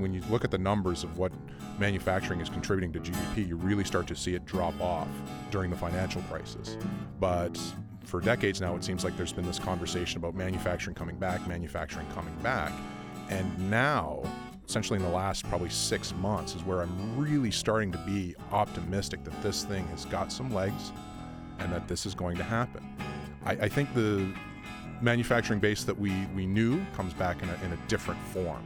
When you look at the numbers of what manufacturing is contributing to GDP, you really start to see it drop off during the financial crisis. But for decades now, it seems like there's been this conversation about manufacturing coming back, manufacturing coming back. And now, essentially in the last probably six months, is where I'm really starting to be optimistic that this thing has got some legs and that this is going to happen. I, I think the manufacturing base that we, we knew comes back in a, in a different form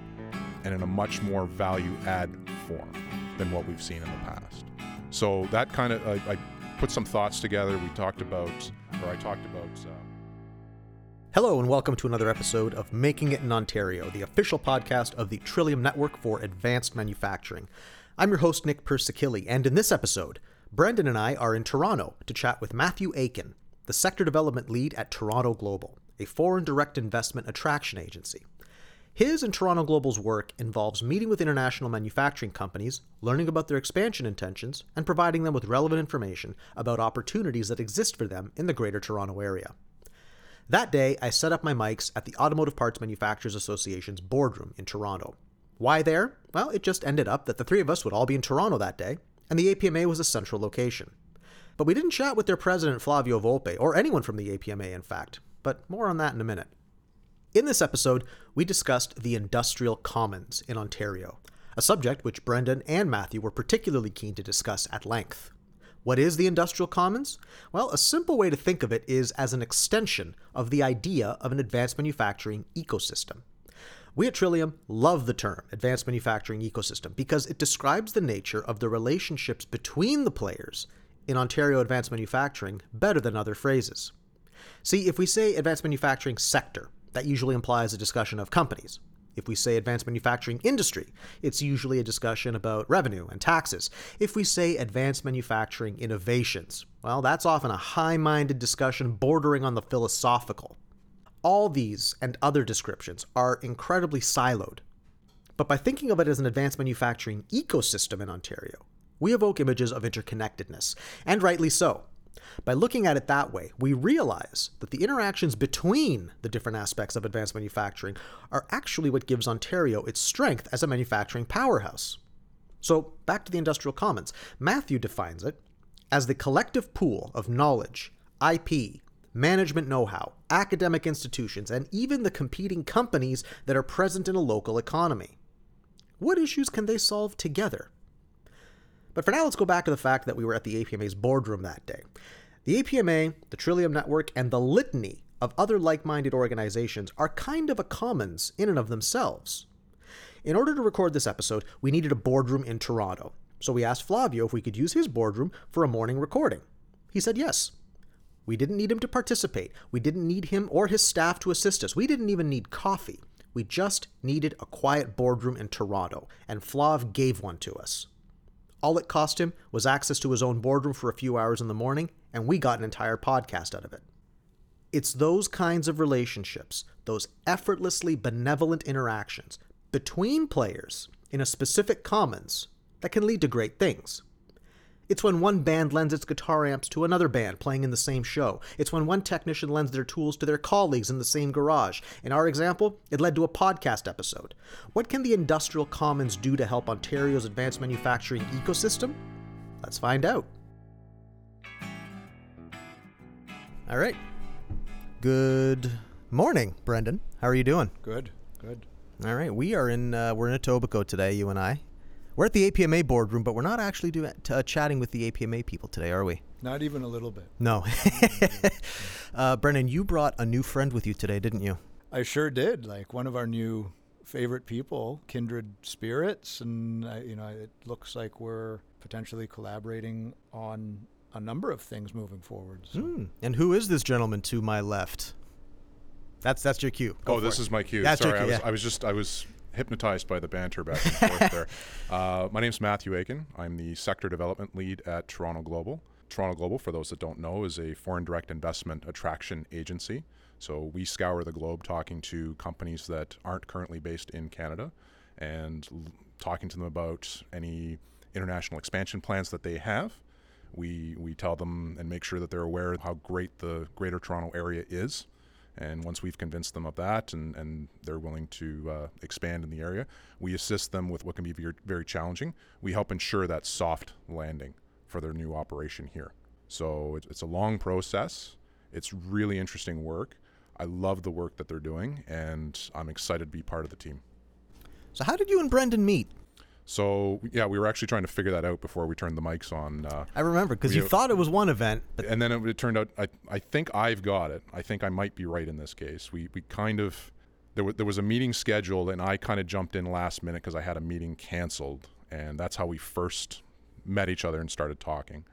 and in a much more value add form than what we've seen in the past. So that kind of, I, I put some thoughts together. We talked about, or I talked about. Uh, Hello, and welcome to another episode of Making It in Ontario, the official podcast of the Trillium Network for Advanced Manufacturing. I'm your host, Nick Persikilli, and in this episode, Brendan and I are in Toronto to chat with Matthew Aiken, the Sector Development Lead at Toronto Global, a foreign direct investment attraction agency. His and Toronto Global's work involves meeting with international manufacturing companies, learning about their expansion intentions, and providing them with relevant information about opportunities that exist for them in the Greater Toronto Area. That day, I set up my mics at the Automotive Parts Manufacturers Association's boardroom in Toronto. Why there? Well, it just ended up that the three of us would all be in Toronto that day, and the APMA was a central location. But we didn't chat with their president, Flavio Volpe, or anyone from the APMA, in fact, but more on that in a minute. In this episode, we discussed the industrial commons in Ontario, a subject which Brendan and Matthew were particularly keen to discuss at length. What is the industrial commons? Well, a simple way to think of it is as an extension of the idea of an advanced manufacturing ecosystem. We at Trillium love the term advanced manufacturing ecosystem because it describes the nature of the relationships between the players in Ontario advanced manufacturing better than other phrases. See, if we say advanced manufacturing sector, that usually implies a discussion of companies. If we say advanced manufacturing industry, it's usually a discussion about revenue and taxes. If we say advanced manufacturing innovations, well, that's often a high minded discussion bordering on the philosophical. All these and other descriptions are incredibly siloed. But by thinking of it as an advanced manufacturing ecosystem in Ontario, we evoke images of interconnectedness, and rightly so. By looking at it that way, we realize that the interactions between the different aspects of advanced manufacturing are actually what gives Ontario its strength as a manufacturing powerhouse. So, back to the industrial commons. Matthew defines it as the collective pool of knowledge, IP, management know how, academic institutions, and even the competing companies that are present in a local economy. What issues can they solve together? But for now, let's go back to the fact that we were at the APMA's boardroom that day. The APMA, the Trillium Network, and the litany of other like minded organizations are kind of a commons in and of themselves. In order to record this episode, we needed a boardroom in Toronto, so we asked Flavio if we could use his boardroom for a morning recording. He said yes. We didn't need him to participate. We didn't need him or his staff to assist us. We didn't even need coffee. We just needed a quiet boardroom in Toronto, and Flav gave one to us. All it cost him was access to his own boardroom for a few hours in the morning, and we got an entire podcast out of it. It's those kinds of relationships, those effortlessly benevolent interactions between players in a specific commons that can lead to great things. It's when one band lends its guitar amps to another band playing in the same show. It's when one technician lends their tools to their colleagues in the same garage. In our example, it led to a podcast episode. What can the industrial commons do to help Ontario's advanced manufacturing ecosystem? Let's find out. All right. Good morning, Brendan. How are you doing? Good, good. All right, we are in uh, we're in Etobicoke today, you and I. We're at the APMA boardroom, but we're not actually doing, uh, chatting with the APMA people today, are we? Not even a little bit. No. uh, Brendan, you brought a new friend with you today, didn't you? I sure did. Like one of our new favorite people, kindred spirits, and uh, you know, it looks like we're potentially collaborating on a number of things moving forward. So. Mm. And who is this gentleman to my left? That's that's your cue. Go oh, this it. is my cue. That's Sorry, your cue, I was yeah. I was just I was hypnotized by the banter back and forth there. Uh, my name is Matthew Aiken. I'm the sector development lead at Toronto Global. Toronto Global, for those that don't know, is a foreign direct investment attraction agency. So we scour the globe talking to companies that aren't currently based in Canada and l- talking to them about any international expansion plans that they have. We, we tell them and make sure that they're aware of how great the Greater Toronto area is And once we've convinced them of that and, and they're willing to uh, expand in the area, we assist them with what can be very, very challenging. We help ensure that soft landing for their new operation here. So it's, it's a long process. It's really interesting work. I love the work that they're doing, and I'm excited to be part of the team. So, how did you and Brendan meet? So yeah, we were actually trying to figure that out before we turned the mics on. Uh, I remember because you thought it was one event, but and then it, it turned out I, I think I've got it. I think I might be right in this case. We we kind of there was there was a meeting scheduled, and I kind of jumped in last minute because I had a meeting canceled, and that's how we first met each other and started talking.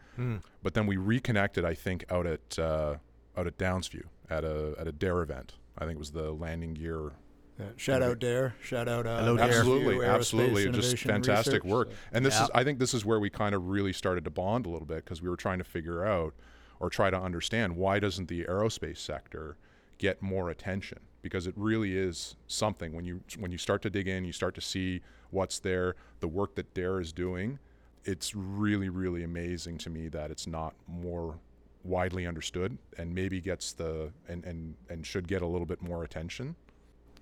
But then we reconnected. I think out at uh, out at Downsview at a at a DAIR event. I think it was the landing gear Yeah, shout out DAIR. Shout out. Uh, Hello, DAIR. absolutely Aerospace absolutely just fantastic Research. work and this Yeah. is i think this is where we kind of really started to bond a little bit because we were trying to figure out or try to understand why doesn't the aerospace sector get more attention because it really is something when you when you start to dig in you start to see what's there the work that DAIR is doing it's really really amazing to me that it's not more widely understood and maybe gets the and and and should get a little bit more attention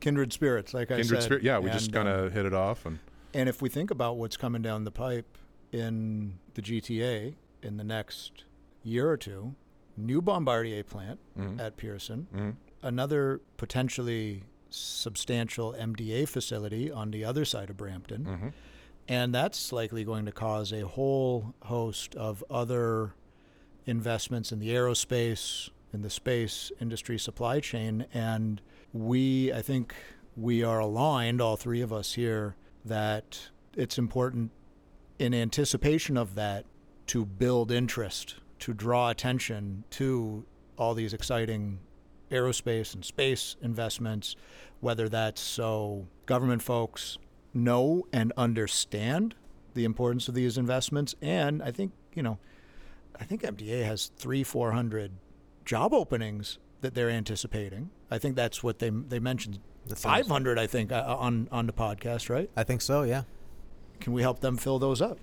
Kindred spirits, like I kindred said. spirit yeah we just And, kind um, of hit it off and And if we think about what's coming down the pipe in the GTA in the next year or two, new Bombardier plant Mhm. at Pearson, Mhm. another potentially substantial MDA facility on the other side of Brampton. Mhm. And that's likely going to cause a whole host of other investments in the aerospace, in the space industry supply chain. And we, I think we are aligned, all three of us here, that it's important in anticipation of that to build interest, to draw attention to all these exciting aerospace and space investments, whether that's so government folks know and understand the importance of these investments. And I think, you know, I think MDA has three, 400 job openings that they're anticipating. I think that's what they they mentioned. That sounds- 500, I think, uh, on on the podcast, right? I think so. Yeah. Can we help them fill those up?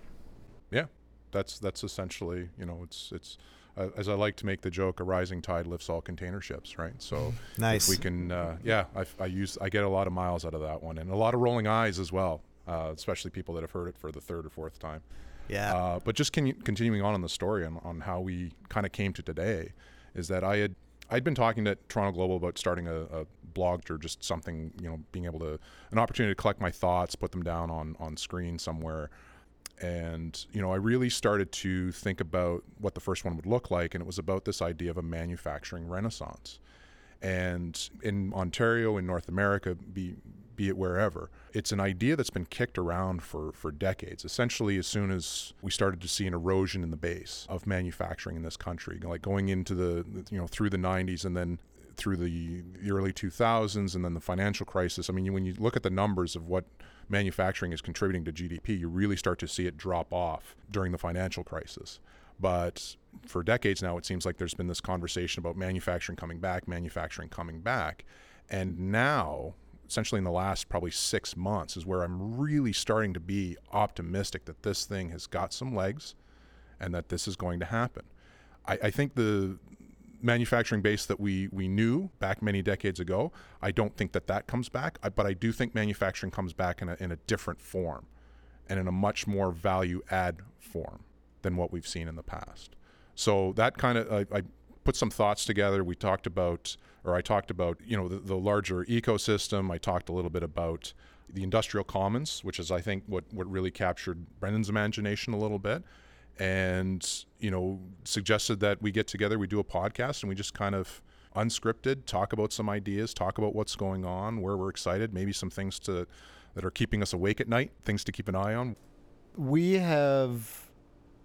Yeah, that's that's essentially you know it's it's uh, as I like to make the joke, a rising tide lifts all container ships, right? So Nice. if we can, uh, yeah, I, I use I get a lot of miles out of that one, and a lot of rolling eyes as well, uh, especially people that have heard it for the third or fourth time. Yeah. Uh, but just con- continuing on in the story on, on how we kind of came to today is that I had I'd been talking to Toronto Global about starting a, a blog or just something, you know, being able to an opportunity to collect my thoughts, put them down on on screen somewhere. And you know, I really started to think about what the first one would look like, and it was about this idea of a manufacturing renaissance. And in Ontario, in North America, be be it wherever, it's an idea that's been kicked around for for decades. Essentially, as soon as we started to see an erosion in the base of manufacturing in this country, like going into the you know through the 90s and then through the, the early 2000s and then the financial crisis. I mean, when you look at the numbers of what manufacturing is contributing to GDP, you really start to see it drop off during the financial crisis. But for decades now, it seems like there's been this conversation about manufacturing coming back, manufacturing coming back. And now, essentially in the last probably six months, is where I'm really starting to be optimistic that this thing has got some legs and that this is going to happen. I, I think the manufacturing base that we, we knew back many decades ago, I don't think that that comes back, I, but I do think manufacturing comes back in a, in a different form and in a much more value add form than what we've seen in the past. So that kind of, I, I put some thoughts together. We talked about, or I talked about, you know, the, the larger ecosystem. I talked a little bit about the industrial commons, which is, I think, what, what really captured Brendan's imagination a little bit and you know suggested that we get together we do a podcast and we just kind of unscripted talk about some ideas talk about what's going on where we're excited maybe some things to that are keeping us awake at night things to keep an eye on We have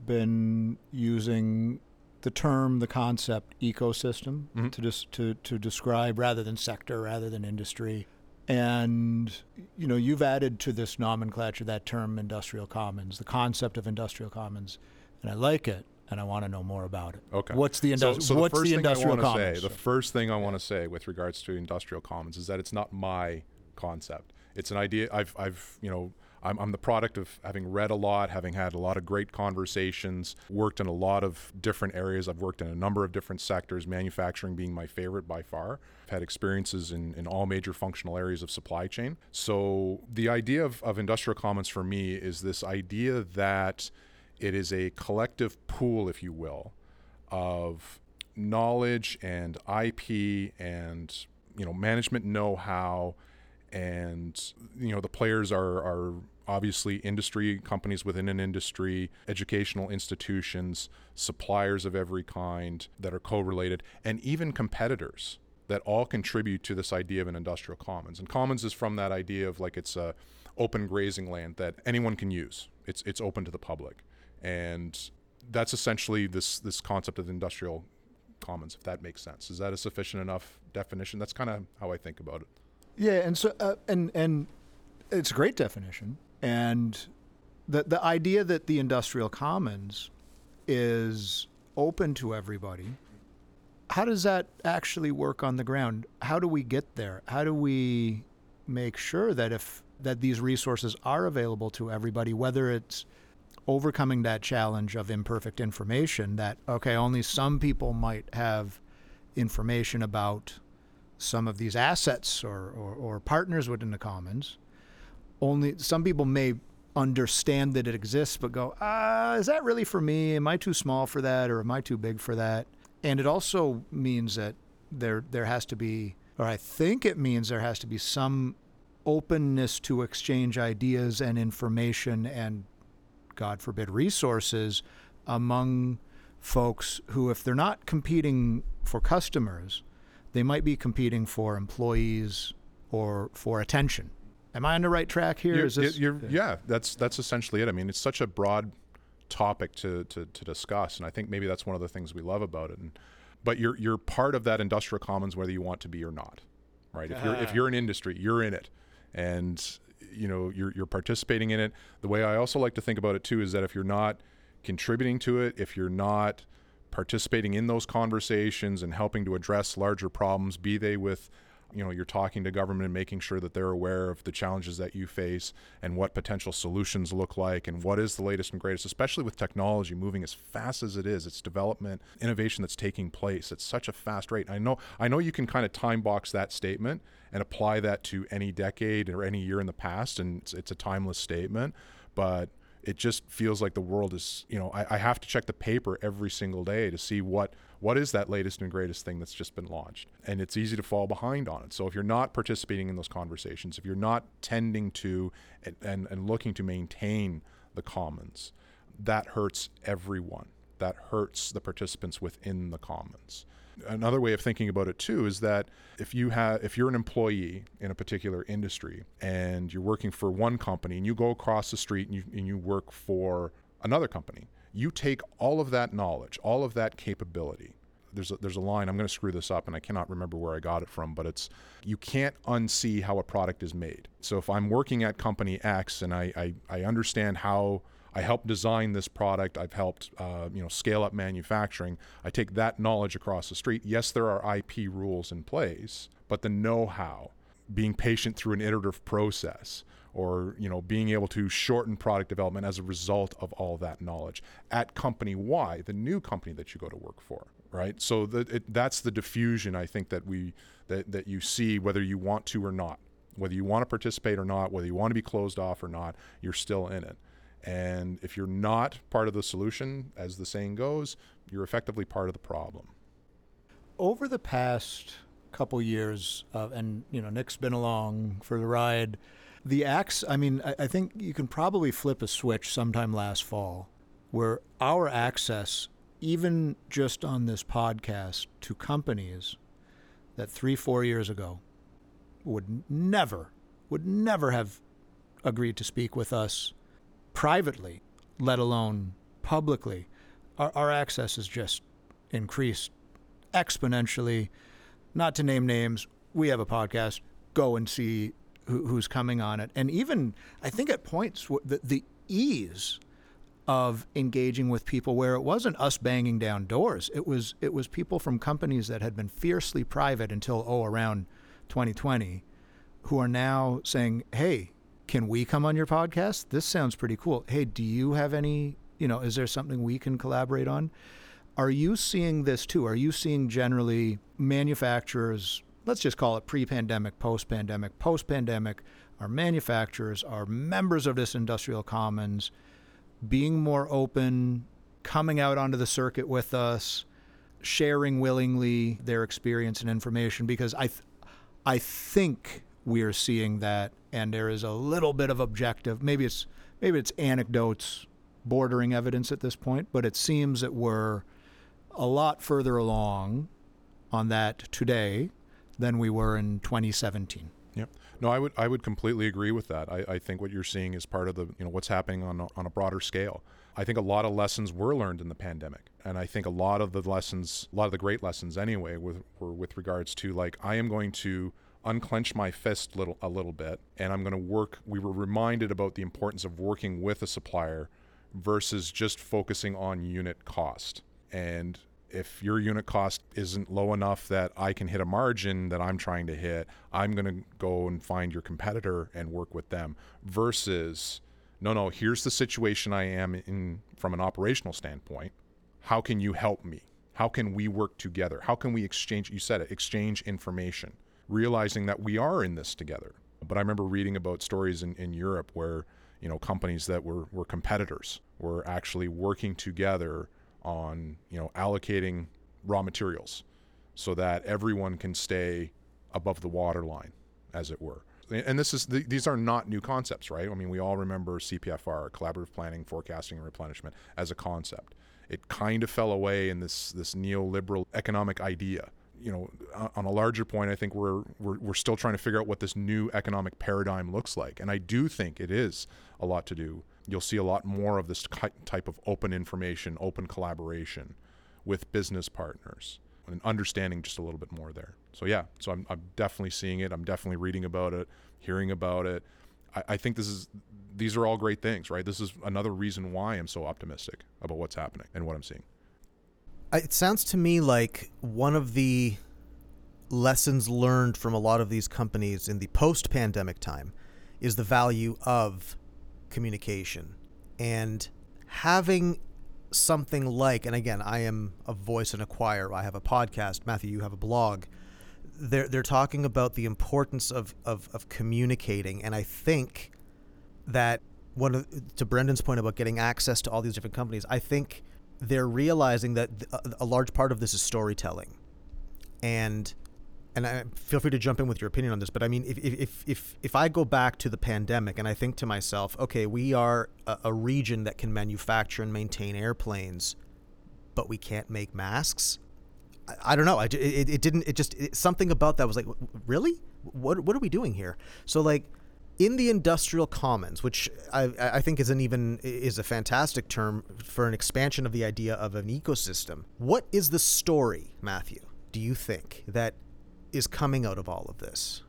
been using the term, the concept ecosystem Mhm. to just to, to describe rather than sector, rather than industry. And you know, you've added to this nomenclature that term industrial commons, the concept of industrial commons. And I like it and I want to know more about it. okay What's the so, industri- so what's the first the thing I industrial commons? say the first thing I want to say with regards to industrial commons is that it's not my concept it's an idea I've I've you know I'm, I'm the product of having read a lot, having had a lot of great conversations, worked in a lot of different areas. I've worked in a number of different sectors, manufacturing being my favorite by far. I've had experiences in, in all major functional areas of supply chain. So the idea of, of industrial commons for me is this idea that it is a collective pool, if you will, of knowledge and IP and you know management know-how and you know the players are are obviously industry companies within an industry educational institutions suppliers of every kind that are co-related and even competitors that all contribute to this idea of an industrial commons. And commons is from that idea of like it's a open grazing land that anyone can use. It's it's open to the public. And that's essentially this this concept of industrial commons if that makes sense. Is that a sufficient enough definition? That's kind of how i think about it. Yeah, and so uh, and and it's a great definition, and the the idea that the industrial commons is open to everybody. How does that actually work on the ground? How do we get there? How do we make sure that if that these resources are available to everybody, whether it's overcoming that challenge of imperfect information that okay, only some people might have information about some of these assets or, or, or partners within the commons. Only some people may understand that it exists, but go, ah, is that really for me? Am I too small for that, or am I too big for that? And it also means that there there has to be, or I think it means there has to be some openness to exchange ideas and information and, God forbid, resources among folks who, if they're not competing for customers, they might be competing for employees or for attention. Am I on the right track here? You're- Is this, you're- yeah, that's that's essentially it. I mean, it's such a broad topic to, to, to discuss, and I think maybe that's one of the things we love about it. And but you're you're part of that industrial commons whether you want to be or not, right? If you're if uh-huh. you're an industry, you're in it, and you know you're you're participating in it. The way I also like to think about it too is that if you're not contributing to it, if you're not participating in those conversations and helping to address larger problems, be they with you know you're talking to government and making sure that they're aware of the challenges that you face and what potential solutions look like and what is the latest and greatest especially with technology moving as fast as it is. It's development innovation that's taking place at such a fast rate. I know i know you can kind of time box that statement and apply that to any decade or any year in the past and it's, it's a timeless statement but it just feels like the world is you know I, I have to check the paper every single day to see what what is that latest and greatest thing that's just been launched? And it's easy to fall behind on it. So if you're not participating in those conversations if you're not tending to and, and, and looking to maintain the commons that hurts everyone. That hurts the participants within the commons. Another way of thinking about it too is that if you have if you're an employee in a particular industry and you're working for one company and you go across the street and you, and you work for another company you take all of that knowledge all of that capability there's a, there's a line I'm going to screw this up and I cannot remember where I got it from but it's you can't unsee how a product is made so if I'm working at company X and I I, I understand how I helped design this product. I've helped, uh, you know, scale up manufacturing. I take that knowledge across the street. Yes, there are IP rules in place, but the know-how, being patient through an iterative process, or you know, being able to shorten product development as a result of all that knowledge at company Y, the new company that you go to work for, right? So it, that's the diffusion I think that we that that you see whether you want to or not, whether you want to participate or not, whether you want to be closed off or not, you're still in it. And if you're not part of the solution, as the saying goes, you're effectively part of the problem. over the past couple years, uh, and you know, Nick's been along for the ride. The acts, I mean, I, I think you can probably flip a switch sometime last fall where our access, even just on this podcast, to companies that three, four years ago would never, would never have agreed to speak with us privately, let alone publicly. Our, our access has just increased exponentially. Not to name names, we have a podcast. Go and see who, who's coming on it. And even, I think at points, the, the ease of engaging with people where it wasn't us banging down doors. It was it was people from companies that had been fiercely private until oh around 2020 who are now saying, "Hey, can we come on your podcast? This sounds pretty cool. Hey, do you have any, you know, is there something we can collaborate on? Are you seeing this too? Are you seeing generally manufacturers, let's just call it pre pandemic, post pandemic, post pandemic, our manufacturers, our members of this industrial commons being more open, coming out onto the circuit with us, sharing willingly their experience and information? Because I, th- I think we are seeing that, and there is a little bit of objective. Maybe it's maybe it's anecdotes bordering evidence at this point, but it seems that we're a lot further along on that today than we were in 2017. Yep. No, I would I would completely agree with that. I, I think what you're seeing is part of the you know what's happening on a, on a broader scale. I think a lot of lessons were learned in the pandemic, and I think a lot of the lessons, a lot of the great lessons anyway, with, were with regards to like I am going to unclench my fist little a little bit, and I'm going to work. We were reminded about the importance of working with a supplier versus just focusing on unit cost and if your unit cost isn't low enough that I can hit a margin that I'm trying to hit, I'm going to go and find your competitor and work with them versus no no, here's the situation I am in from an operational standpoint. How can you help me? How can we work together? How can we exchange you said it, exchange information, realizing that we are in this together. But I remember reading about stories in, in Europe where, you know, companies that were, were competitors were actually working together on you know allocating raw materials so that everyone can stay above the waterline, as it were. And this is these are not new concepts, right? I mean, we all remember CPFR, collaborative planning, forecasting, and replenishment, as a concept. It kind of fell away in this this neoliberal economic idea. You know, on a larger point, I think we're, we're we're still trying to figure out what this new economic paradigm looks like, and I do think it is a lot to do you'll see a lot more of this type of open information, open collaboration with business partners and understanding just a little bit more there. So yeah, so I'm, I'm definitely seeing it. I'm definitely reading about it, hearing about it. I, I think this is these are all great things, right? This is another reason why I'm so optimistic about what's happening and what I'm seeing. It sounds to me like one of the lessons learned from a lot of these companies in the post-pandemic time is the value of communication. And having something like and again I am a voice in a choir. I have a podcast. Matthew you have a blog. They're they're talking about the importance of of, of communicating. And I think that one of, to Brendan's point about getting access to all these different companies I think they're realizing that a, a large part of this is storytelling. And and I, feel free to jump in with your opinion on this, but I mean, if, if, if, if I go back to the pandemic and I think to myself, okay, we are a, a region that can manufacture and maintain airplanes, but we can't make masks. I, I don't know. I, it, it didn't, it just, it, something about that was like, really? What, what are we doing here? So, like, in the industrial commons, which I, I think is an even is a fantastic term for an expansion of the idea of an ecosystem. What is the story, Matthew? Do you think that is coming out of all of this?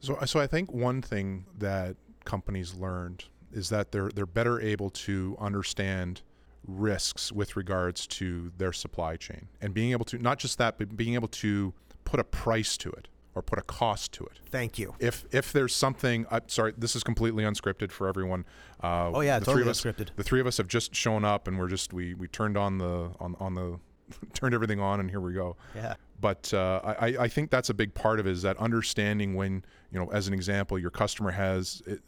So, so I think one thing that companies learned is that they're they're better able to understand risks with regards to their supply chain and being able to not just that but being able to put a price to it or put a cost to it. Thank you. If if there's something, I'm sorry, this is completely unscripted for everyone. Uh, oh yeah, the totally three of us, unscripted. The three of us have just shown up, and we're just we we turned on the on on the turned everything on, and here we go. Yeah. But uh, I, I think that's a big part of it is that understanding when you know, as an example, your customer has it,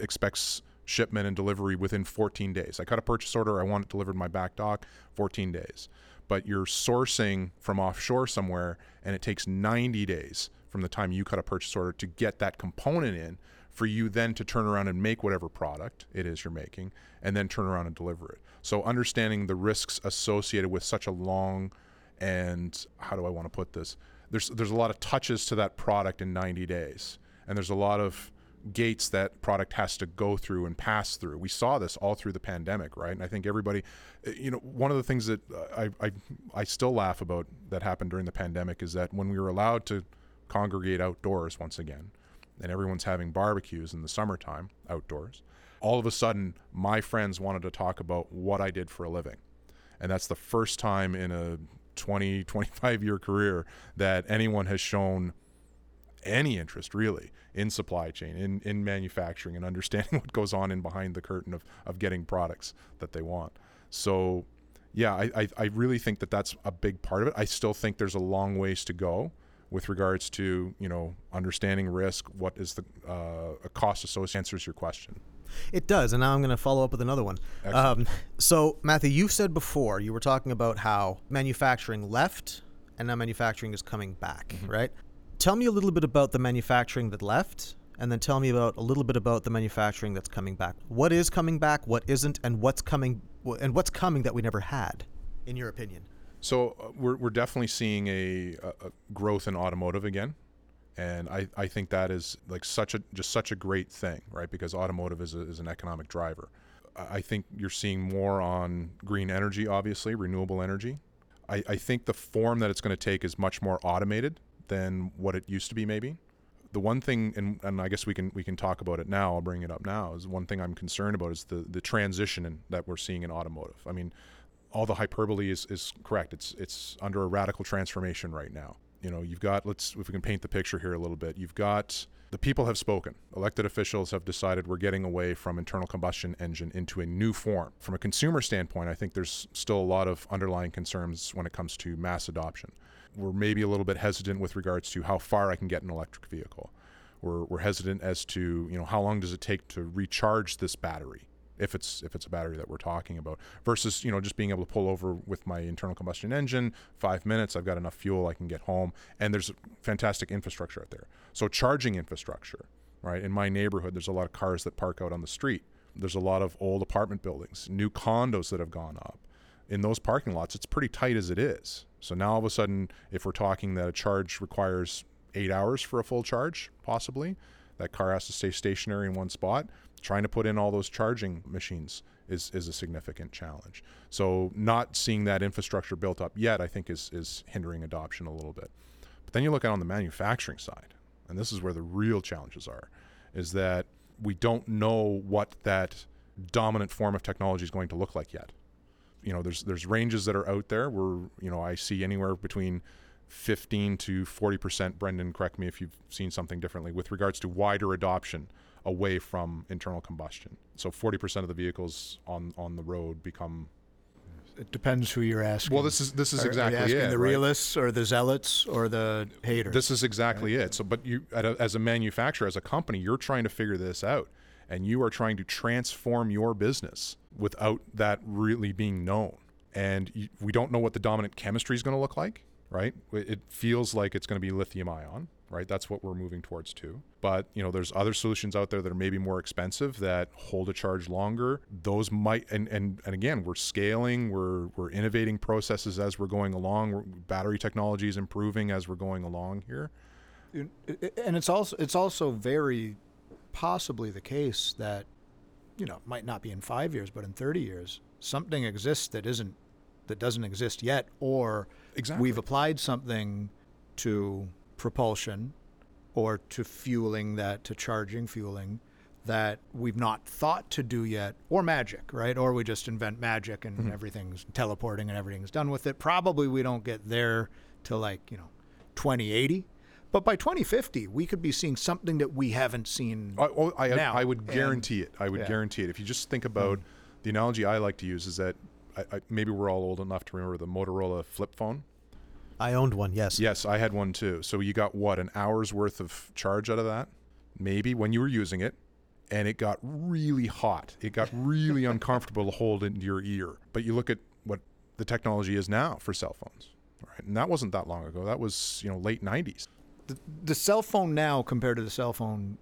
expects shipment and delivery within 14 days. I cut a purchase order, I want it delivered my back dock, 14 days. But you're sourcing from offshore somewhere, and it takes 90 days from the time you cut a purchase order to get that component in for you then to turn around and make whatever product it is you're making and then turn around and deliver it. So understanding the risks associated with such a long and how do I want to put this? There's there's a lot of touches to that product in 90 days. And there's a lot of gates that product has to go through and pass through. We saw this all through the pandemic, right? And I think everybody, eh, you know, one of the things that I, I, I still laugh about that happened during the pandemic is that when we were allowed to congregate outdoors once again, and everyone's having barbecues in the summertime outdoors, all of a sudden my friends wanted to talk about what I did for a living. And that's the first time in a 20, 25 year career that anyone has shown any interest really in supply chain, in, in manufacturing, and understanding what goes on in behind the curtain of, of getting products that they want. So, yeah, I, I, I really think that that's a big part of it. I still think there's a long ways to go with regards to you know understanding risk. What is the uh, cost associated? Answers your question. It does, and now I'm going to follow up with another one. Um, so, Matthew, you said before you were talking about how manufacturing left, and now manufacturing is coming back, mm-hmm. right? Tell me a little bit about the manufacturing that left, and then tell me about a little bit about the manufacturing that's coming back. What is coming back? What isn't? And what's coming? And what's coming that we never had, in your opinion? So uh, we're, we're definitely seeing a, a, growth in automotive again. And I, I think that is like such a just such a great thing right? Because automotive is, a, is an economic driver. I think you're seeing more on green energy obviously renewable energy. I, I think the form that it's going to take is much more automated than what it used to be maybe. The one thing and, and i guess we can we can talk about it now i'll bring it up now is one thing i'm concerned about is the the transition in, that we're seeing in automotive. I mean all the hyperbole is, is correct it's it's under a radical transformation right now you know, you've got, let's, if we can paint the picture here a little bit, you've got the people have spoken. Elected officials have decided we're getting away from internal combustion engine into a new form. From a consumer standpoint, I think there's still a lot of underlying concerns when it comes to mass adoption. We're maybe a little bit hesitant with regards to how far I can get an electric vehicle. We're, we're hesitant as to, you know, how long does it take to recharge this battery? If it's if it's a battery that we're talking about versus you know just being able to pull over with my internal combustion engine five minutes i've got enough fuel i can get home and there's fantastic infrastructure out there. So charging infrastructure right? In my neighborhood there's a lot of cars that park out on the street. There's a lot of old apartment buildings new condos that have gone up. In those parking lots it's pretty tight as it is. So now all of a sudden if we're talking that a charge requires eight hours for a full charge possibly that car has to stay stationary in one spot trying to put in all those charging machines is, is a significant challenge. So not seeing that infrastructure built up yet, I think, is, is hindering adoption a little bit. But then you look at on the manufacturing side, and this is where the real challenges are, is that we don't know what that dominant form of technology is going to look like yet. You know, there's there's ranges that are out there where you know I see anywhere between 15 to 40 percent. Brendan, correct me if you've seen something differently with regards to wider adoption away from internal combustion. So 40% of the vehicles on on the road become it depends who you're asking. Well, this is this is are, exactly are you asking it. The right? realists or the zealots or the haters. This is exactly right? it. So, but you, a, as a manufacturer, as a company, you're trying to figure this out, and you are trying to transform your business without that really being known. And you, we don't know what the dominant chemistry is going to look like, right? It feels like it's going to be lithium ion right? That's what we're moving towards too. But you know, there's other solutions out there that are maybe more expensive that hold a charge longer. Those might and and and again, we're scaling, we're we're innovating processes as we're going along. battery technology is improving as we're going along here. And it's also it's also very possibly the case that you know might not be in five years, but in thirty years, something exists that isn't that doesn't exist yet, or exactly. we've applied something to propulsion or to fueling that, to charging fueling that we've not thought to do yet, or magic, right? Or we just invent magic and mm-hmm. everything's teleporting and everything's done with it. Probably we don't get there till like, you know, 2080. But by 2050, we could be seeing something that we haven't seen I, oh, I, now. I would guarantee and, it. I would yeah. guarantee it. If you just think about mm. the analogy I like to use is that I, maybe we're all old enough to remember the Motorola flip phone I owned one, yes. Yes, I had one too. So you got what, an hour's worth of charge out of that? Maybe when you were using it. And it got really hot. It got really uncomfortable to hold into your ear. But you look at what the technology is now for cell phones. Right? And that wasn't that long ago. That was, you know, late 90s. The, the cell phone now compared to the cell phone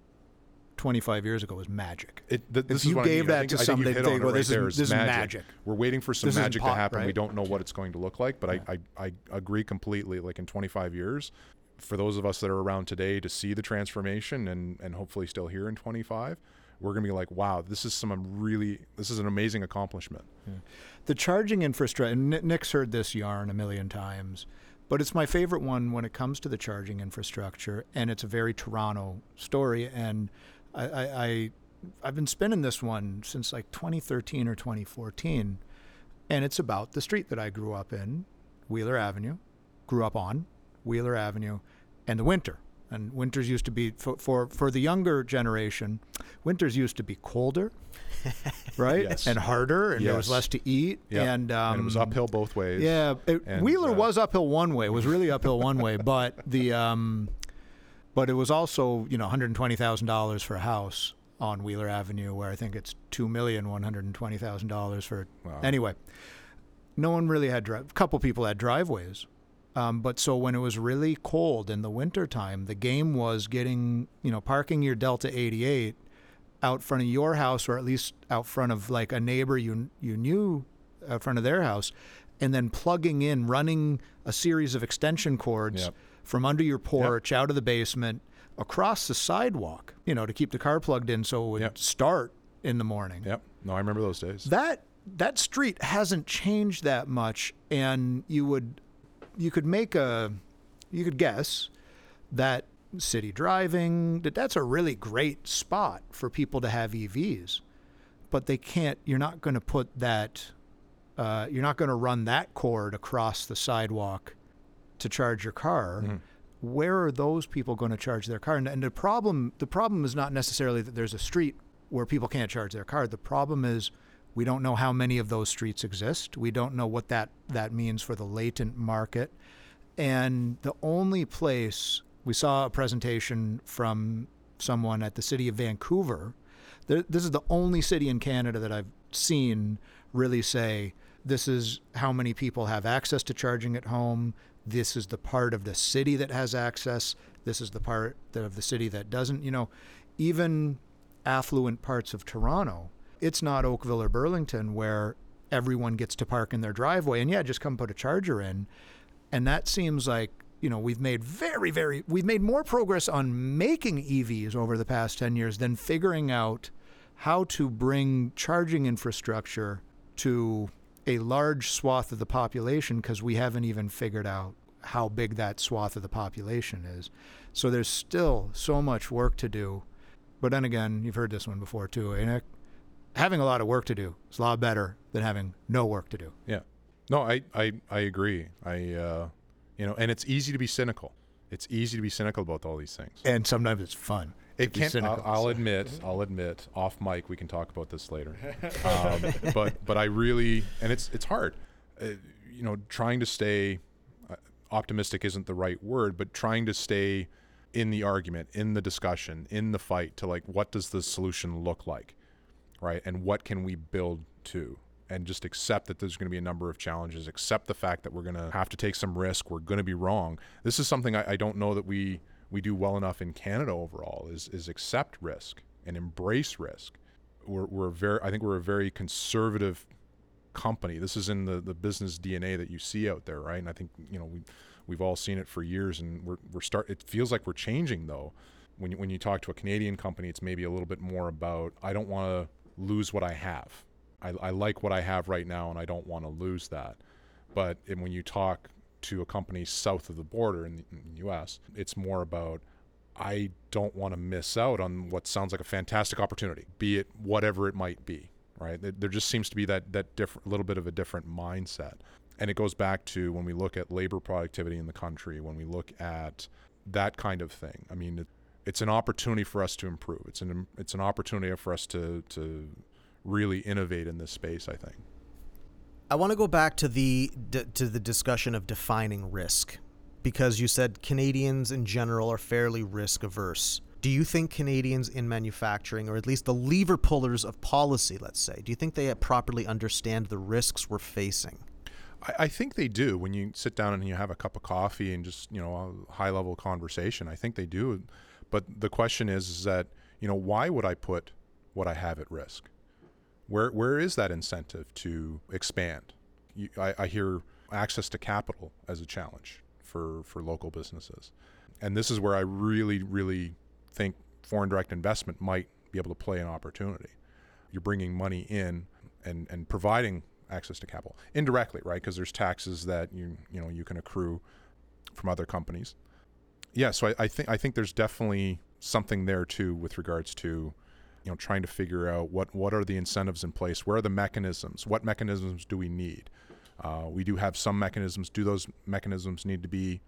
25 years ago was magic. It, th- if you gave I mean. that to somebody, they go, this, is, this magic. magic. We're waiting for some this magic pot, to happen. Right? We don't know what it's going to look like, but yeah. I, I, I agree completely. Like in 25 years, for those of us that are around today to see the transformation and, and hopefully still here in 25, we're going to be like, wow, this is some really, this is an amazing accomplishment. Yeah. The charging infrastructure, and Nick's heard this yarn a million times, but it's my favorite one when it comes to the charging infrastructure, and it's a very Toronto story. And I, I, I I've been spinning this one since like 2013 or 2014, and it's about the street that I grew up in, Wheeler Avenue, grew up on Wheeler Avenue, and the winter. And winters used to be for for, for the younger generation, winters used to be colder, right, Yes. and harder, and there was less to eat, Yep. and um, and it was uphill both ways. Yeah, it, And, Wheeler uh, was uphill one way. It was really uphill one way, but the um, but it was also you know one hundred twenty thousand dollars for a house on Wheeler Avenue, where I think it's two million one hundred twenty thousand dollars for. Wow. Anyway, no one really had drive. A couple people had driveways, um, but so when it was really cold in the wintertime, the game was getting you know parking your Delta eighty eight out front of your house, or at least out front of like a neighbor you you knew out front of their house, and then plugging in, running a series of extension cords Yep. From under your porch out of the basement across the sidewalk, you know, to keep the car plugged in so it would Yep. start in the morning. Yep. No, I remember those days. That that street hasn't changed that much, and you would you could make a you could guess that city driving that that's a really great spot for people to have EVs, but they can't. You're not going to put that. Uh, you're not going to run that cord across the sidewalk to charge your car. Mhm. Where are those people going to charge their car? And, and the problem the problem is not necessarily that there's a street where people can't charge their car. The problem is we don't know how many of those streets exist. We don't know what that, that means for the latent market. And the only place we saw a presentation from someone at the city of Vancouver. This is the only city in Canada that I've seen really say this is how many people have access to charging at home. This is the part of the city that has access. This is the part of the city that doesn't. You know, even affluent parts of Toronto, it's not Oakville or Burlington where everyone gets to park in their driveway and yeah, just come put a charger in. And that seems like, you know, we've made very, very, we've made more progress on making EVs over the past 10 years than figuring out how to bring charging infrastructure to a large swath of the population because we haven't even figured out how big that swath of the population is. So there's still so much work to do. But then again, you've heard this one before too, Having a lot of work to do is a lot better than having no work to do. Yeah. No, I, I, I agree. I, uh, you know, and it's easy to be cynical. It's easy to be cynical about all these things. And sometimes it's fun. It can't. I'll. I'll admit. I'll admit. Off mic, we can talk about this later. Um, but but I really, and it's it's hard. Uh, you know, trying to stay uh, optimistic isn't the right word, but trying to stay in the argument, in the discussion, in the fight to like what does the solution look like, right? And what can we build to? And just accept that there's going to be a number of challenges. Accept the fact that we're going to have to take some risk. We're going to be wrong. This is something I, I don't know that we we do well enough in Canada overall. Is is accept risk and embrace risk. We're we're very. I think we're a very conservative company. This is in the, the business DNA that you see out there, right? And I think you know we we've all seen it for years, and we're we're start. It feels like we're changing though. When you, when you talk to a Canadian company, it's maybe a little bit more about I don't want to lose what I have. I, I like what I have right now, and I don't want to lose that. But and when you talk to a company south of the border in the, in the U.S., it's more about I don't want to miss out on what sounds like a fantastic opportunity, be it whatever it might be. Right? There- just seems to be that that different, little bit of a different mindset, and it goes back to when we look at labor productivity in the country, when we look at that kind of thing. I mean, it, it's an opportunity for us to improve. It's an it's an opportunity for us to to really innovate in this space. I think. I want to go back to the d- to the discussion of defining risk because you said Canadians in general are fairly risk averse. Do you think Canadians in manufacturing, or at least the lever pullers of policy, let's say, do you think they properly understand the risks we're facing? I, I think they do when you sit down and you have a cup of coffee and just you know a high level conversation. I think they do, but the question is, is that you know why would I put what I have at risk? Where where is that incentive to expand? You, I, I hear access to capital as a challenge for for local businesses, and this is where I really really think foreign direct investment might be able to play an opportunity. You're bringing money in and and providing access to capital indirectly, right? Because there's taxes that you you know you can accrue from other companies. Yeah, so I, I think I think there's definitely something there too with regards to you know trying to figure out what what are the incentives in place, where are the mechanisms, what mechanisms do we need? Uh, we do have some mechanisms. Do those mechanisms need to be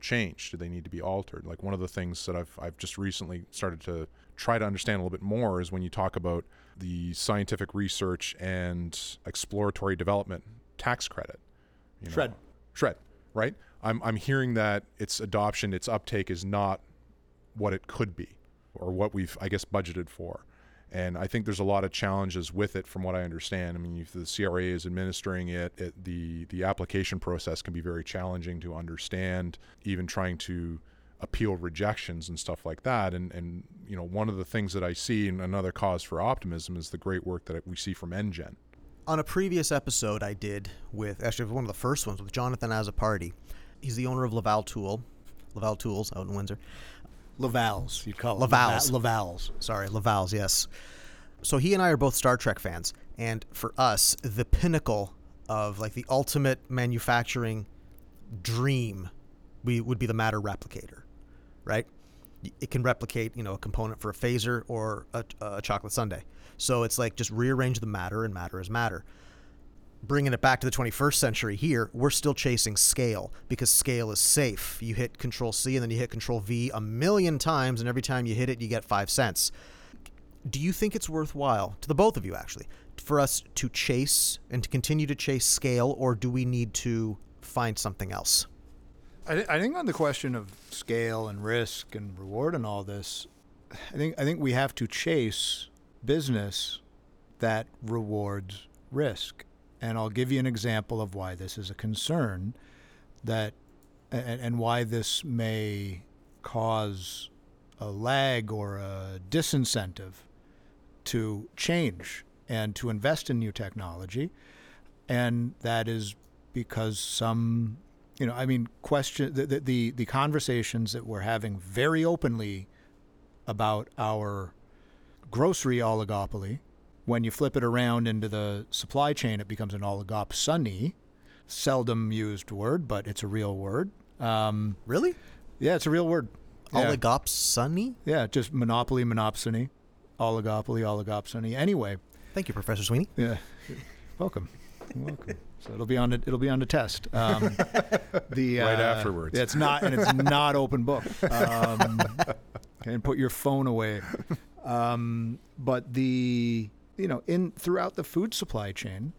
changed? Do they need to be altered? Like one of the things that I've I've just recently started to try to understand a little bit more is when you talk about the scientific research and exploratory development tax credit. You know, Shred. Shred, right? I'm I'm hearing that its adoption, its uptake is not what it could be or what we've I guess budgeted for. And I think there's a lot of challenges with it, from what I understand. I mean, if the CRA is administering it, it the the application process can be very challenging to understand. Even trying to appeal rejections and stuff like that. And and you know, one of the things that I see, and another cause for optimism, is the great work that we see from NGen. On a previous episode I did with actually one of the first ones with Jonathan Azzopardi. He's the owner of Laval Tool, Laval Tools out in Windsor. Laval's, you'd call it. Laval's. Lava- Laval's. Sorry, Laval's, yes. So he and I are both Star Trek fans, and for us, the pinnacle of like the ultimate manufacturing dream we would be the matter replicator, right? It can replicate, you know, a component for a phaser or a, a chocolate sundae. So it's like just rearrange the matter, and matter is matter. Bringing it back to the 21st century here, we're still chasing scale because scale is safe. You hit Control C and then you hit Control V a million times, and every time you hit it, you get five cents. Do you think it's worthwhile, to the both of you actually, for us to chase and to continue to chase scale, or do we need to find something else? I, I think on the question of scale and risk and reward and all this, I think I think we have to chase business that rewards risk. And I'll give you an example of why this is a concern that and, and why this may cause a lag or a disincentive to change and to invest in new technology. And that is because some you know, I mean, question the, the the conversations that we're having very openly about our grocery oligopoly. When you flip it around into the supply chain, it becomes an oligopsony. Seldom used word, but it's a real word. Um, Really? yeah, it's a real word. Yeah. Oligopsony? yeah, just monopoly, monopsony, oligopoly, oligopsony. Anyway, Thank you, Professor Sweeney. yeah, welcome, welcome. So it'll be on the, it'll be on the test. Um, the Right uh, afterwards. It's not and it's not open book. Um, and put your phone away. Um, but the you know in throughout the food supply chain,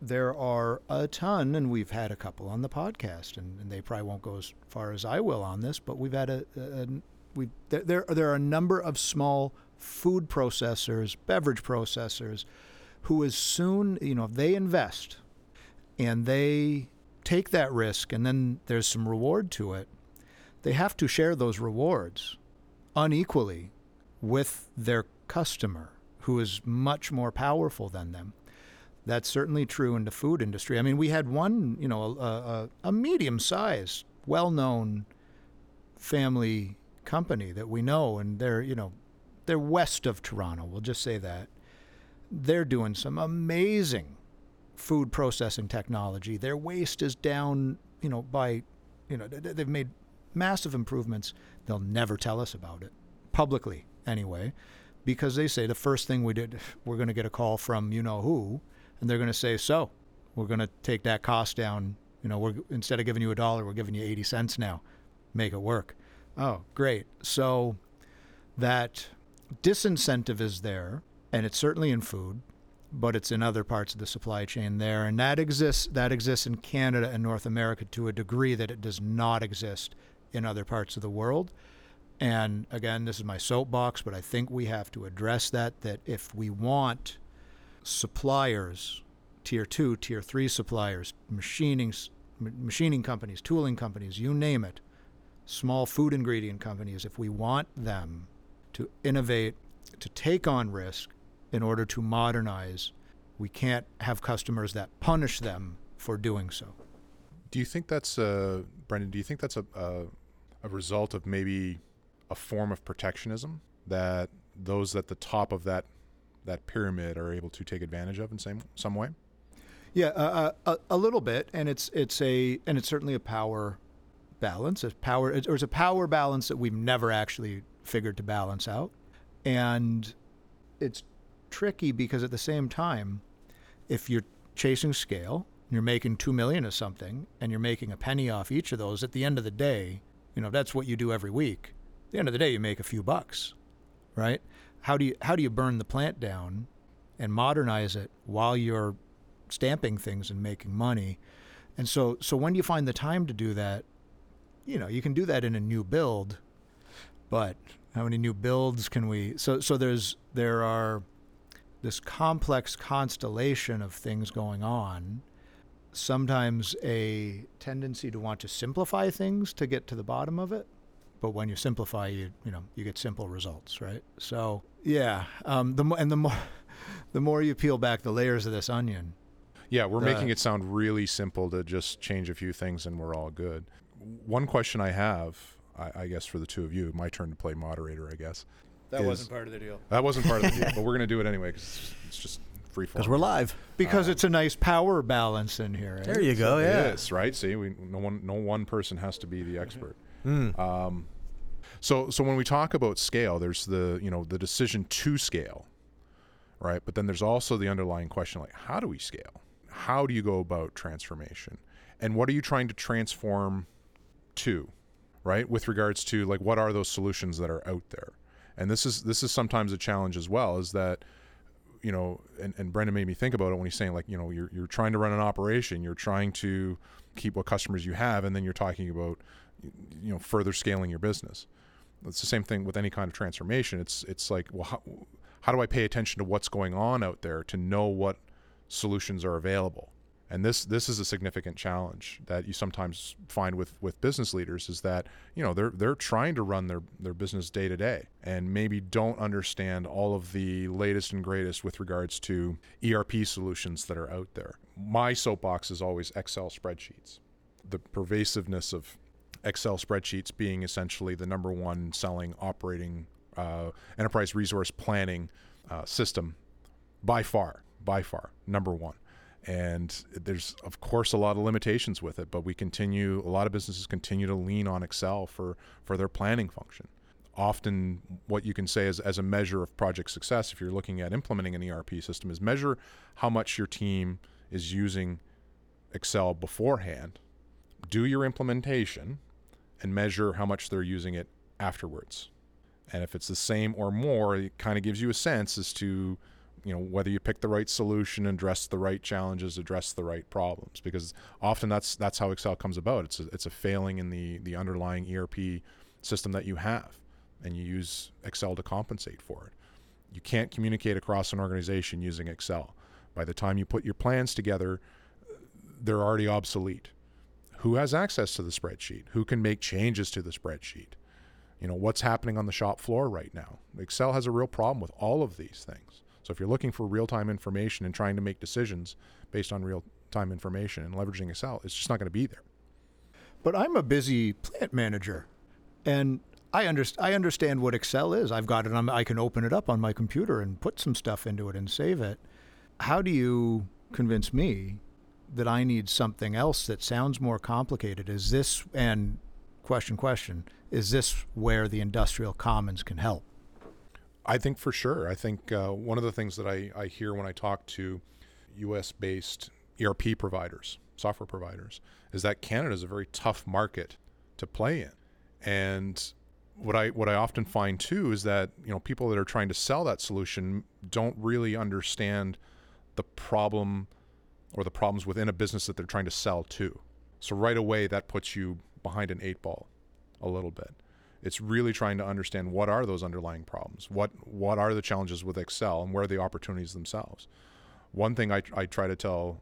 there are a ton, and we've had a couple on the podcast, and, and they probably won't go as far as I will on this, but we've had a, a we there, there there are a number of small food processors, beverage processors, who as soon you know if they invest and they take that risk, and then there's some reward to it, they have to share those rewards unequally with their customer, who is much more powerful than them. That's certainly true in the food industry. I mean, we had one, you know, a, a, a medium-sized, well-known family company that we know, and they're, you know, they're west of Toronto. We'll just say that. They're doing some amazing food processing technology. Their waste is down, you know, by, you know, they've made massive improvements. They'll never tell us about it publicly, anyway, because they say the first thing we did, we're going to get a call from you know who, and they're going to say, so we're going to take that cost down. You know, we're instead of giving you a dollar, we're giving you 80 cents now. Make it work. Oh, great. So that disincentive is there, and it's certainly in food, but it's in other parts of the supply chain there, and that exists. That exists in Canada and North America to a degree that it does not exist in other parts of the world. And again, this is my soapbox, but I think we have to address that. That if we want suppliers, tier two, tier three suppliers, machining, machining companies, tooling companies, you name it, small food ingredient companies, if we want them to innovate, to take on risk in order to modernize, we can't have customers that punish them for doing so. Do you think that's uh, Brendan? Do you think that's a, a a result of maybe a form of protectionism that those at the top of that that pyramid are able to take advantage of in some some way? Yeah, uh, uh, a, a little bit, and it's it's a and it's certainly a power balance. It's power, or it's a power balance that we've never actually figured to balance out, and it's tricky because at the same time, if you're chasing scale you're making 2 million of something and you're making a penny off each of those at the end of the day you know that's what you do every week the end of the day you make a few bucks right? How do you how do you burn the plant down and modernize it while you're stamping things and making money? And so so when do you find the time to do that? You know you can do that in a new build but how many new builds can we so so there's there are this complex constellation of things going on. Sometimes a tendency to want to simplify things to get to the bottom of it but when you simplify you you know you get simple results right so yeah um, the mo- and the more the more you peel back the layers of this onion Yeah, we're the- making it sound really simple to just change a few things and we're all good. One question I have, I, I guess, for the two of you, my turn to play moderator, I guess. that Is- wasn't part of the deal That wasn't part of the deal, but we're going to do it anyway because it's just free form. Because we're live. because it's a nice power balance in here right? There you go. It Yeah. is, right? See, we, no one, no one person has to be the expert. Mm. Um, so, so when we talk about scale, there's the you know the decision to scale, right? But then there's also the underlying question like, how do we scale? How do you go about transformation? And what are you trying to transform to, right? With regards to like what are those solutions that are out there? And this is this is sometimes a challenge as well, is that you know, and, and Brendan made me think about it when he's saying like, you know, you're you're trying to run an operation, you're trying to keep what customers you have, and then you're talking about you know further scaling your business. It's the same thing with any kind of transformation. It's it's like, well, how, how do I pay attention to what's going on out there to know what solutions are available? And this this is a significant challenge that you sometimes find with with business leaders is that you know they're they're trying to run their their business day to day and maybe don't understand all of the latest and greatest with regards to ERP solutions that are out there. My soapbox is always Excel spreadsheets. The pervasiveness of Excel spreadsheets being essentially the number one selling operating uh, enterprise resource planning uh, system by far, by far, number one. And there's, of course, a lot of limitations with it, but we continue, a lot of businesses continue to lean on Excel for, for their planning function. Often, what you can say is, as a measure of project success, if you're looking at implementing an ERP system, is measure how much your team is using Excel beforehand, do your implementation, and measure how much they're using it afterwards. And if it's the same or more, it kind of gives you a sense as to, you know, whether you pick the right solution, address the right challenges, address the right problems. Because often that's that's how Excel comes about. It's a, it's a failing in the the underlying ERP system that you have, and you use Excel to compensate for it. You can't communicate across an organization using Excel. By the time you put your plans together, they're already obsolete who has access to the spreadsheet who can make changes to the spreadsheet you know what's happening on the shop floor right now excel has a real problem with all of these things so if you're looking for real-time information and trying to make decisions based on real-time information and leveraging excel it's just not going to be there But I'm a busy plant manager, and I, underst- I understand what Excel is. I've got it. On, I can open it up on my computer and put some stuff into it and save it. How do you convince me that I need something else that sounds more complicated? Is this and question question is this where the industrial commons can help? I think for sure. I think uh, one of the things that I, I hear when I talk to US based ERP providers, software providers, is that Canada is a very tough market to play in. And what I what I often find too is that you know people that are trying to sell that solution don't really understand the problem or the problems within a business that they're trying to sell to. So right away that puts you behind an eight ball a little bit. It's really trying to understand what are those underlying problems. What what are the challenges with Excel and where are the opportunities themselves. One thing I, I try to tell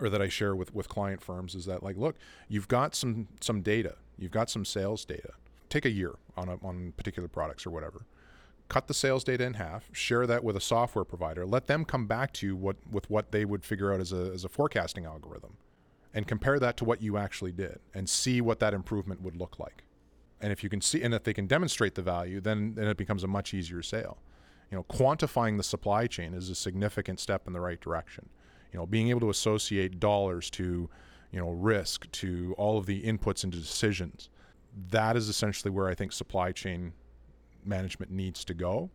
or that I share with, with client firms is that like look, you've got some some data, you've got some sales data. Take a year on a, on particular products or whatever. Cut the sales data in half, share that with a software provider, let them come back to you what with what they would figure out as a as a forecasting algorithm and compare that to what you actually did and see what that improvement would look like. And if you can see and if they can demonstrate the value, then then it becomes a much easier sale. You know, quantifying the supply chain is a significant step in the right direction. You know, being able to associate dollars to, you know, risk to all of the inputs into decisions. That is essentially where I think supply chain management needs to go.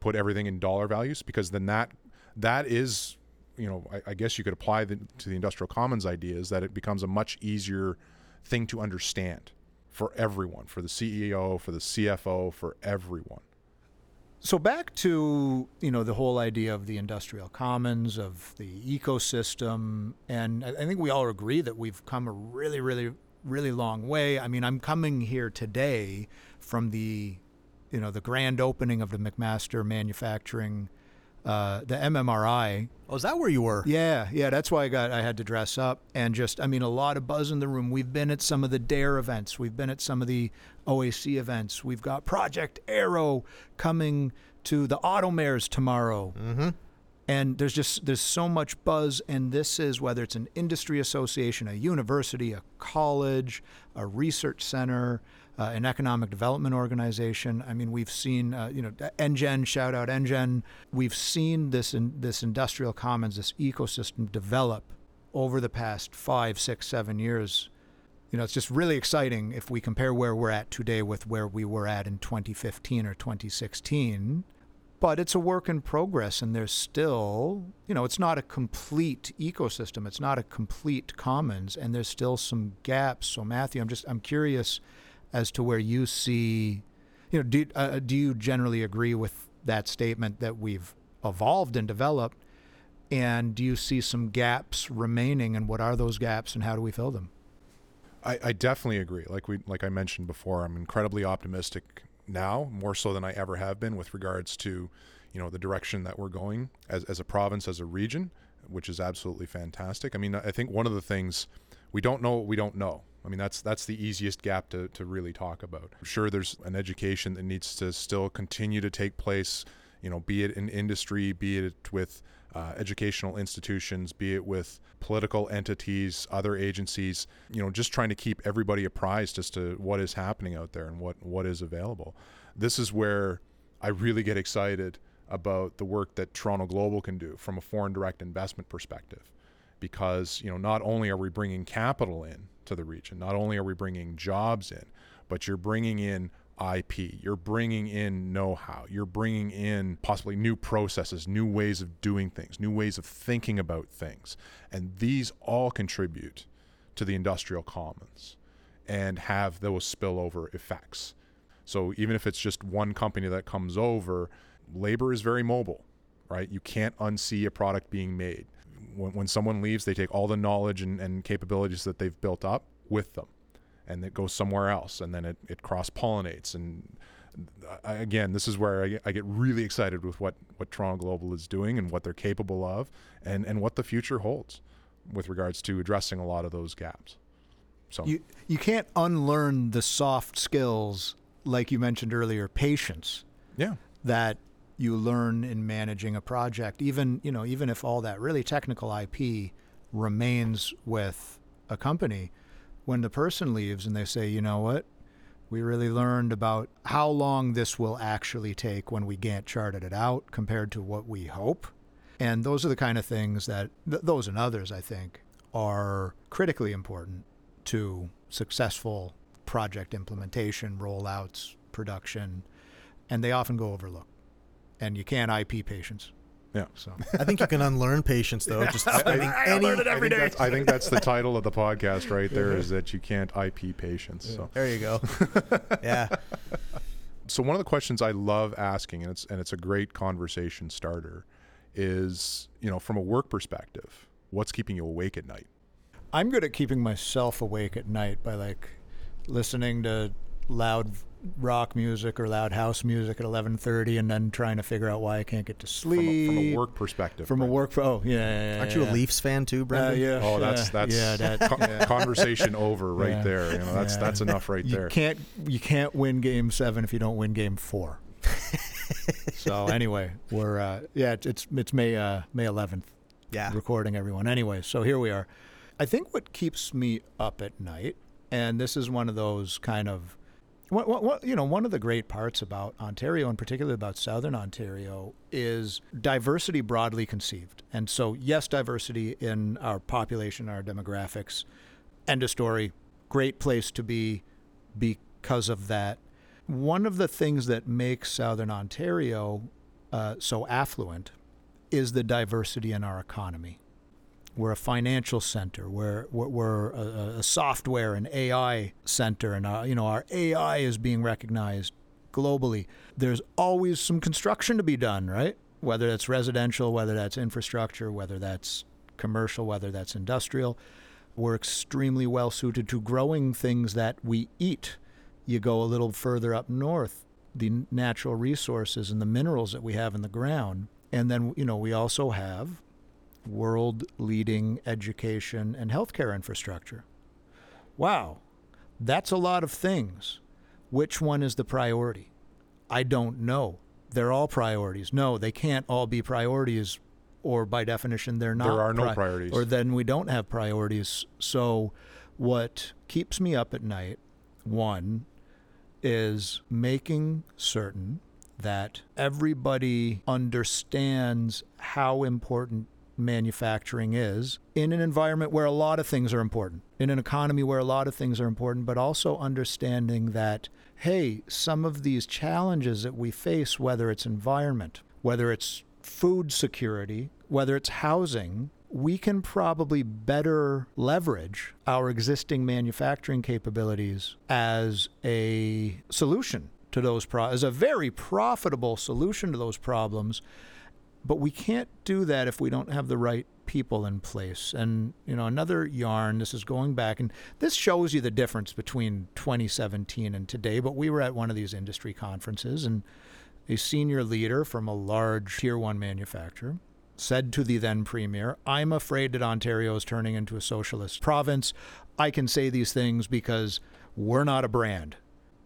Put everything in dollar values because then that that is you know, I, I guess you could apply the, to the industrial commons idea is that it becomes a much easier thing to understand for everyone, for the CEO, for the CFO, for everyone. So back to you know the whole idea of the industrial commons of the ecosystem, and I I think we all agree that we've come a really, really, really long way. I mean, I'm coming here today from the you know the grand opening of the McMaster Manufacturing, uh, the MMRI Oh, is that where you were? yeah, yeah, that's why I got I had to dress up and just I mean a lot of buzz in the room. We've been at some of the DAIR events, we've been at some of the OAC events. We've got Project Arrow coming to the Automares tomorrow. Mm-hmm. And there's just there's so much buzz and this is whether it's an industry association, a university, a college, a research center, uh, an economic development organization. I mean, we've seen, uh, you know, NGen, shout out NGen. We've seen this in, this industrial commons, this ecosystem develop over the past five, six, seven years. You know, it's just really exciting if we compare where we're at today with where we were at in 2015 or 2016 but it's a work in progress and there's still you know it's not a complete ecosystem it's not a complete commons and there's still some gaps so matthew i'm just i'm curious as to where you see you know do, uh, do you generally agree with that statement that we've evolved and developed and do you see some gaps remaining and what are those gaps and how do we fill them I, I definitely agree. Like we, like I mentioned before, I'm incredibly optimistic now, more so than I ever have been, with regards to, you know, the direction that we're going as as a province, as a region, which is absolutely fantastic. I mean, I think one of the things we don't know what we don't know. I mean, that's that's the easiest gap to to really talk about. Sure, there's an education that needs to still continue to take place. You know, be it in industry, be it with uh, educational institutions, be it with political entities, other agencies, you know, just trying to keep everybody apprised as to what is happening out there and what, what is available. This is where I really get excited about the work that Toronto Global can do from a foreign direct investment perspective. Because, you know, not only are we bringing capital in to the region, not only are we bringing jobs in, but you're bringing in IP. You're bringing in know how. You're bringing in possibly new processes, new ways of doing things, new ways of thinking about things. And these all contribute to the industrial commons and have those spillover effects. So even if it's just one company that comes over, labor is very mobile, right? You can't unsee a product being made. When, when someone leaves, they take all the knowledge and, and capabilities that they've built up with them and it goes somewhere else and then it, it cross pollinates and uh, I, again this is where I get, I get really excited with what what Toronto Global is doing and what they're capable of and and what the future holds with regards to addressing a lot of those gaps. So you you can't unlearn the soft skills like you mentioned earlier patience. Yeah. That you learn in managing a project even you know even if all that really technical IP remains with a company when the person leaves and they say, you know what, we really learned about how long this will actually take when we Gantt charted it out compared to what we hope. And those are the kind of things that, th- those and others, I think, are critically important to successful project implementation, rollouts, production, and they often go overlooked. And you can't IP patience. Yeah. So I think you can unlearn patience though. Just spending I any. learn it every I think, day. that's, I think that's the title of the podcast right there is that you can't IP patience so There you go. Yeah. so one of the questions I love asking, and it's and it's a great conversation starter, is you know from a work perspective, what's keeping you awake at night? I'm good at keeping myself awake at night by like listening to loud rock music or loud house music at 11:30 and then trying to figure out why I can't get to From a, sleep. from a work perspective. From a Brent. work oh yeah, yeah, yeah Aren't you a yeah. Leafs fan too, Uh, Brendan? yeah. Oh, that's that's yeah, that, co- yeah. conversation over right Yeah. there. You know, that's Yeah. that's enough right you there. can't you can't win game 7 if you don't win game 4. so anyway, we're uh, yeah, it's it's, it's May uh, May 11th. Yeah. recording everyone. Anyway, so here we are. I think what keeps me up at night, and this is one of those kind of, what, what, what, you know, one of the great parts about Ontario, and particularly about Southern Ontario, is diversity broadly conceived. And so, yes, diversity in our population, our demographics. End of story. Great place to be because of that. One of the things that makes Southern Ontario uh, so affluent is the diversity in our economy. We're a financial center. We're we're, a, a, software and AI center, and our, you know our AI is being recognized globally. There's always some construction to be done, right? Whether that's residential, whether that's infrastructure, whether that's commercial, whether that's industrial. We're extremely well suited to growing things that we eat. You go a little further up north, the natural resources and the minerals that we have in the ground. And then, you know, we also have world leading education and healthcare infrastructure. Wow, that's a lot of things. Which one is the priority? I don't know. They're all priorities. No, they can't all be priorities, or by definition, they're not. There are no pri- priorities. Or then we don't have priorities. So, what keeps me up at night, one, is making certain that everybody understands how important manufacturing is in an environment where a lot of things are important, in an economy where a lot of things are important, but also understanding that, hey, some of these challenges that we face, whether it's environment, whether it's food security, whether it's housing, we can probably better leverage our existing manufacturing capabilities as a solution to those problems, as a very profitable solution to those problems but we can't do that if we don't have the right people in place. And, you know, another yarn, this is going back, and this shows you the difference between 2017 and today. But we were at one of these industry conferences, and a senior leader from a large tier one manufacturer said to the then premier, I'm afraid that Ontario is turning into a socialist province. I can say these things because we're not a brand.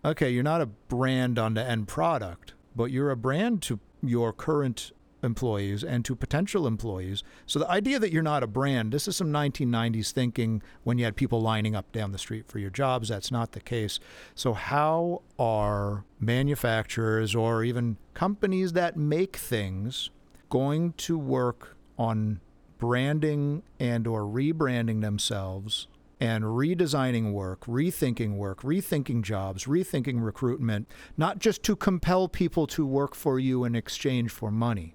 Okay, you're not a brand on the end product, but you're a brand to your current employees and to potential employees. So the idea that you're not a brand, this is some 1990s thinking when you had people lining up down the street for your jobs. That's not the case. So how are manufacturers or even companies that make things going to work on branding and or rebranding themselves and redesigning work, rethinking work, rethinking jobs, rethinking recruitment, not just to compel people to work for you in exchange for money,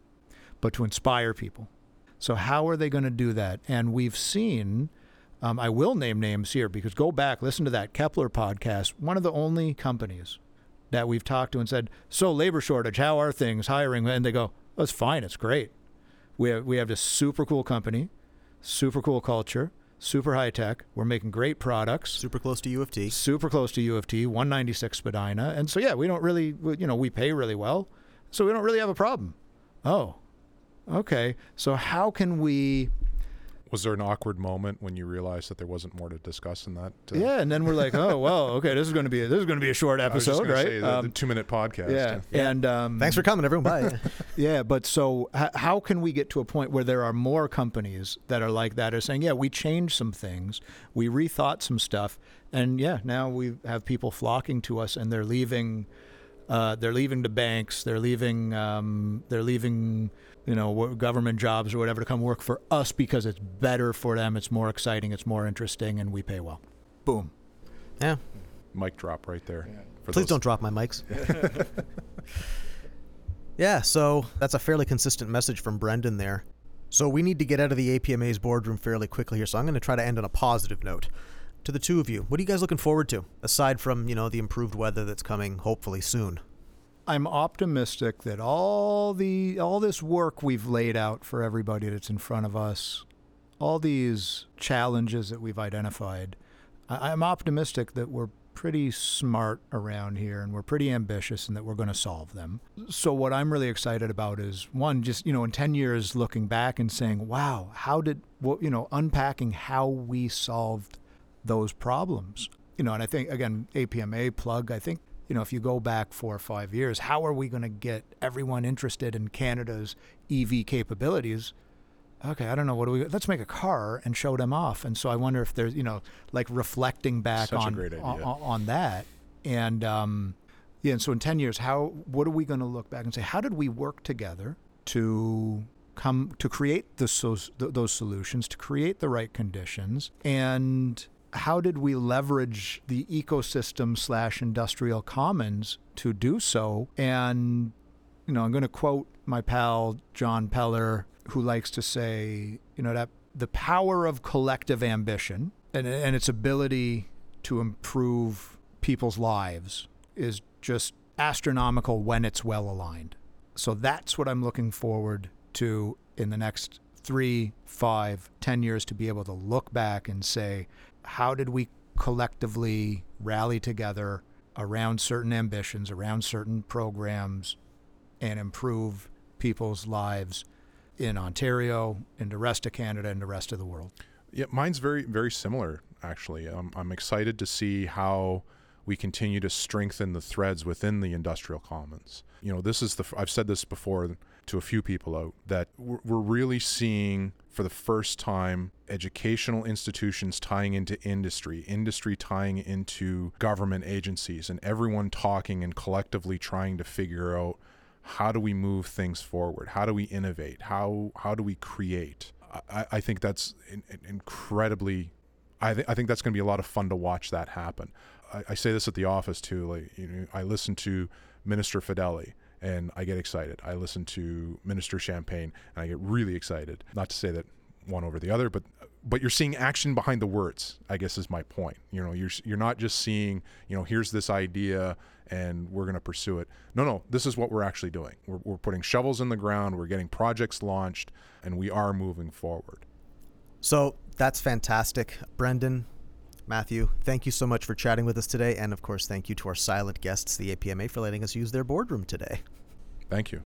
but to inspire people. So, how are they going to do that? And we've seen, um, I will name names here because go back, listen to that Kepler podcast. One of the only companies that we've talked to and said, So, labor shortage, how are things, hiring? And they go, oh, It's fine, it's great. We have, we have this super cool company, super cool culture, super high tech. We're making great products. Super close to U of T. Super close to U of T, 196 Spadina. And so, yeah, we don't really, you know, we pay really well. So we don't really have a problem. Oh, Okay, so how can we? Was there an awkward moment when you realized that there wasn't more to discuss in that? Uh... Yeah, and then we're like, oh well, okay, this is going to be a, this is going to be a short episode, right? Say, the, um, the two minute podcast. Yeah, yeah. and um, thanks for coming, everyone. Bye. yeah, but so h- how can we get to a point where there are more companies that are like that, are saying, yeah, we changed some things, we rethought some stuff, and yeah, now we have people flocking to us, and they're leaving. Uh, they're leaving the banks. They're leaving. Um, they're leaving you know, government jobs or whatever to come work for us because it's better for them, it's more exciting, it's more interesting, and we pay well. Boom. Yeah. Mic drop right there. Yeah. Please those. don't drop my mics. yeah, so that's a fairly consistent message from Brendan there. So we need to get out of the APMA's boardroom fairly quickly here, so I'm going to try to end on a positive note. To the two of you, what are you guys looking forward to, aside from, you know, the improved weather that's coming hopefully soon? I'm optimistic that all the all this work we've laid out for everybody that's in front of us, all these challenges that we've identified, I, I'm optimistic that we're pretty smart around here and we're pretty ambitious and that we're going to solve them. So what I'm really excited about is one just you know in 10 years looking back and saying, "Wow, how did what you know unpacking how we solved those problems." You know, and I think again APMA plug, I think you know, if you go back four or five years, how are we going to get everyone interested in Canada's EV capabilities? Okay, I don't know. What do we? Let's make a car and show them off. And so I wonder if there's, you know, like reflecting back on, on, on that. And um, yeah, and so in ten years, how? What are we going to look back and say? How did we work together to come to create the, those solutions, to create the right conditions, and how did we leverage the ecosystem slash industrial commons to do so? And, you know, I'm going to quote my pal John Peller who likes to say, you know, that the power of collective ambition and, and its ability to improve people's lives is just astronomical when it's well aligned. So that's what I'm looking forward to in the next three, five, ten years to be able to look back and say, how did we collectively rally together around certain ambitions, around certain programs, and improve people's lives in Ontario, in the rest of Canada, and the rest of the world? Yeah, mine's very, very similar, actually. Um, I'm excited to see how we continue to strengthen the threads within the industrial commons. You know, this is the, I've said this before to a few people out, that we're, really seeing for the first time educational institutions tying into industry, industry tying into government agencies, and everyone talking and collectively trying to figure out how do we move things forward? How do we innovate? How how do we create? I, I think that's in, in incredibly. I, th- I think that's going to be a lot of fun to watch that happen. I, I, say this at the office too. Like you know, I listen to Minister Fedeli and I get excited. I listen to Minister Champagne and I get really excited. Not to say that one over the other, but but you're seeing action behind the words. I guess is my point. You know, you're you're not just seeing you know here's this idea and we're going to pursue it. No, no, this is what we're actually doing. We're, we're putting shovels in the ground. We're getting projects launched, and we are moving forward. So that's fantastic, Brendan. Matthew, thank you so much for chatting with us today. And of course, thank you to our silent guests, the APMA, for letting us use their boardroom today. Thank you.